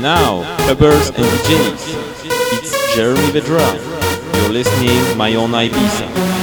And now, clubbers and DJs, it's Jeremy Vedra. You're listening My Own Ibiza.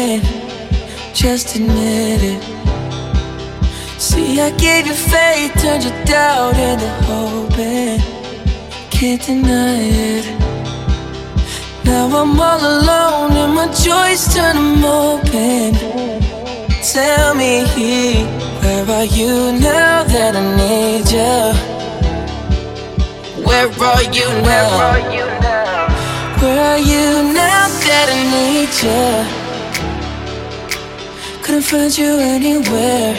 Open. Just admit it. See, I gave you faith, turned your doubt into hope. Can't deny it. Now I'm all alone and my joys turn them open. Tell me, where are you now that I need you? Where are you now? Where are you now that I need you? Couldn't find you anywhere.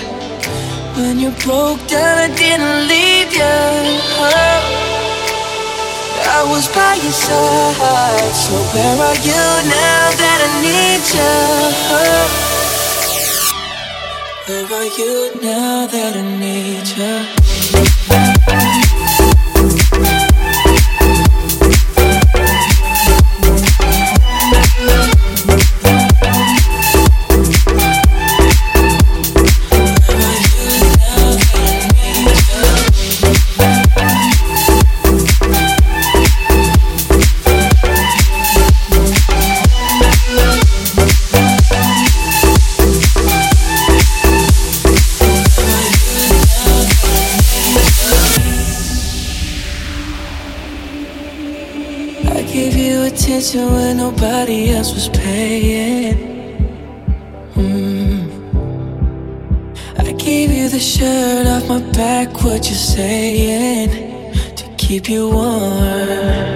When you broke down, I didn't leave you. I was by your side. So where are you now that I need you? Where are you now that I need you? Else was paying. Mm. I gave you the shirt off my back, what you saying? To keep you warm.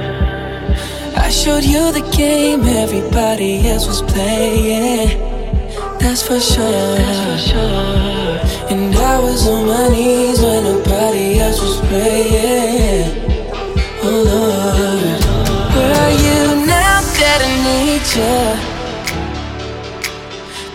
I showed you the game everybody else was playing. That's for sure. And I was on my knees when nobody else was praying.